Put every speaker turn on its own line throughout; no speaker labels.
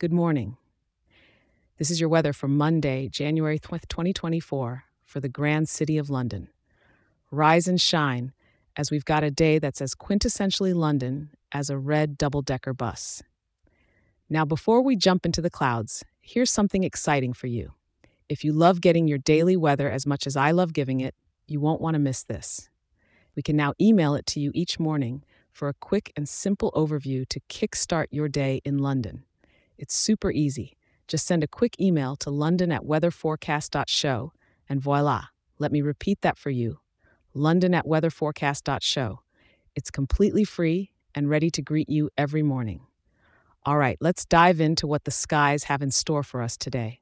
Good morning. This is your weather for Monday, January 2024, for the grand city of London. Rise and shine as we've got a day that's as quintessentially London as a red double decker bus. Now, before we jump into the clouds, here's something exciting for you. If you love getting your daily weather as much as I love giving it, you won't want to miss this. We can now email it to you each morning for a quick and simple overview to kickstart your day in London. It's super easy. Just send a quick email to london at weatherforecast.show and voila, let me repeat that for you london at weatherforecast.show. It's completely free and ready to greet you every morning. All right, let's dive into what the skies have in store for us today.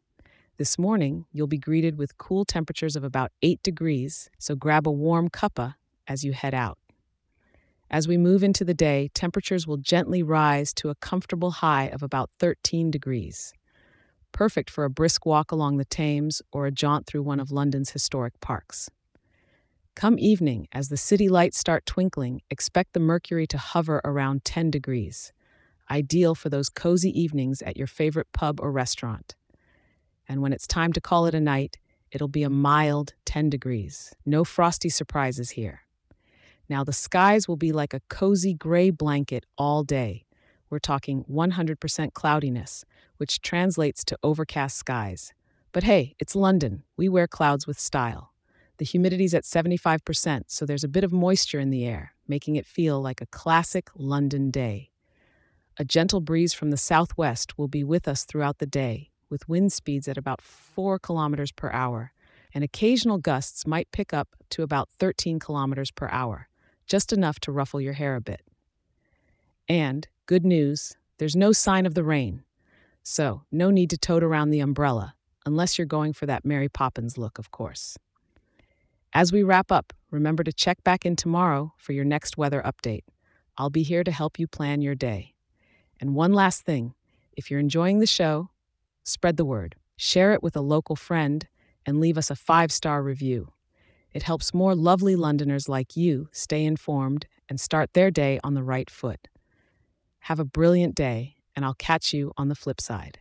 This morning, you'll be greeted with cool temperatures of about 8 degrees, so grab a warm cuppa as you head out. As we move into the day, temperatures will gently rise to a comfortable high of about 13 degrees. Perfect for a brisk walk along the Thames or a jaunt through one of London's historic parks. Come evening, as the city lights start twinkling, expect the mercury to hover around 10 degrees, ideal for those cozy evenings at your favorite pub or restaurant. And when it's time to call it a night, it'll be a mild 10 degrees. No frosty surprises here. Now, the skies will be like a cozy gray blanket all day. We're talking 100% cloudiness, which translates to overcast skies. But hey, it's London. We wear clouds with style. The humidity's at 75%, so there's a bit of moisture in the air, making it feel like a classic London day. A gentle breeze from the southwest will be with us throughout the day, with wind speeds at about 4 kilometers per hour, and occasional gusts might pick up to about 13 kilometers per hour just enough to ruffle your hair a bit. And, good news, there's no sign of the rain. So, no need to tote around the umbrella, unless you're going for that Mary Poppins look, of course. As we wrap up, remember to check back in tomorrow for your next weather update. I'll be here to help you plan your day. And one last thing if you're enjoying the show, spread the word, share it with a local friend, and leave us a five star review. It helps more lovely Londoners like you stay informed and start their day on the right foot. Have a brilliant day, and I'll catch you on the flip side.